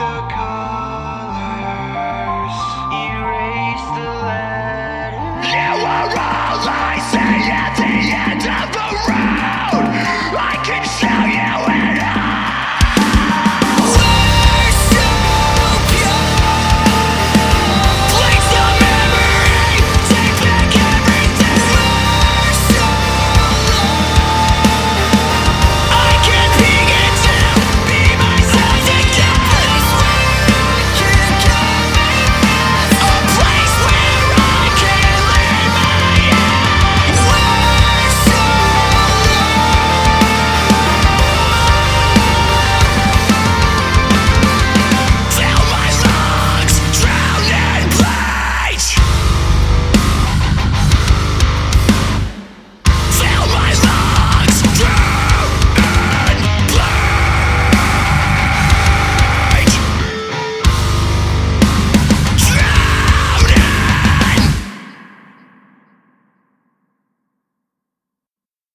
the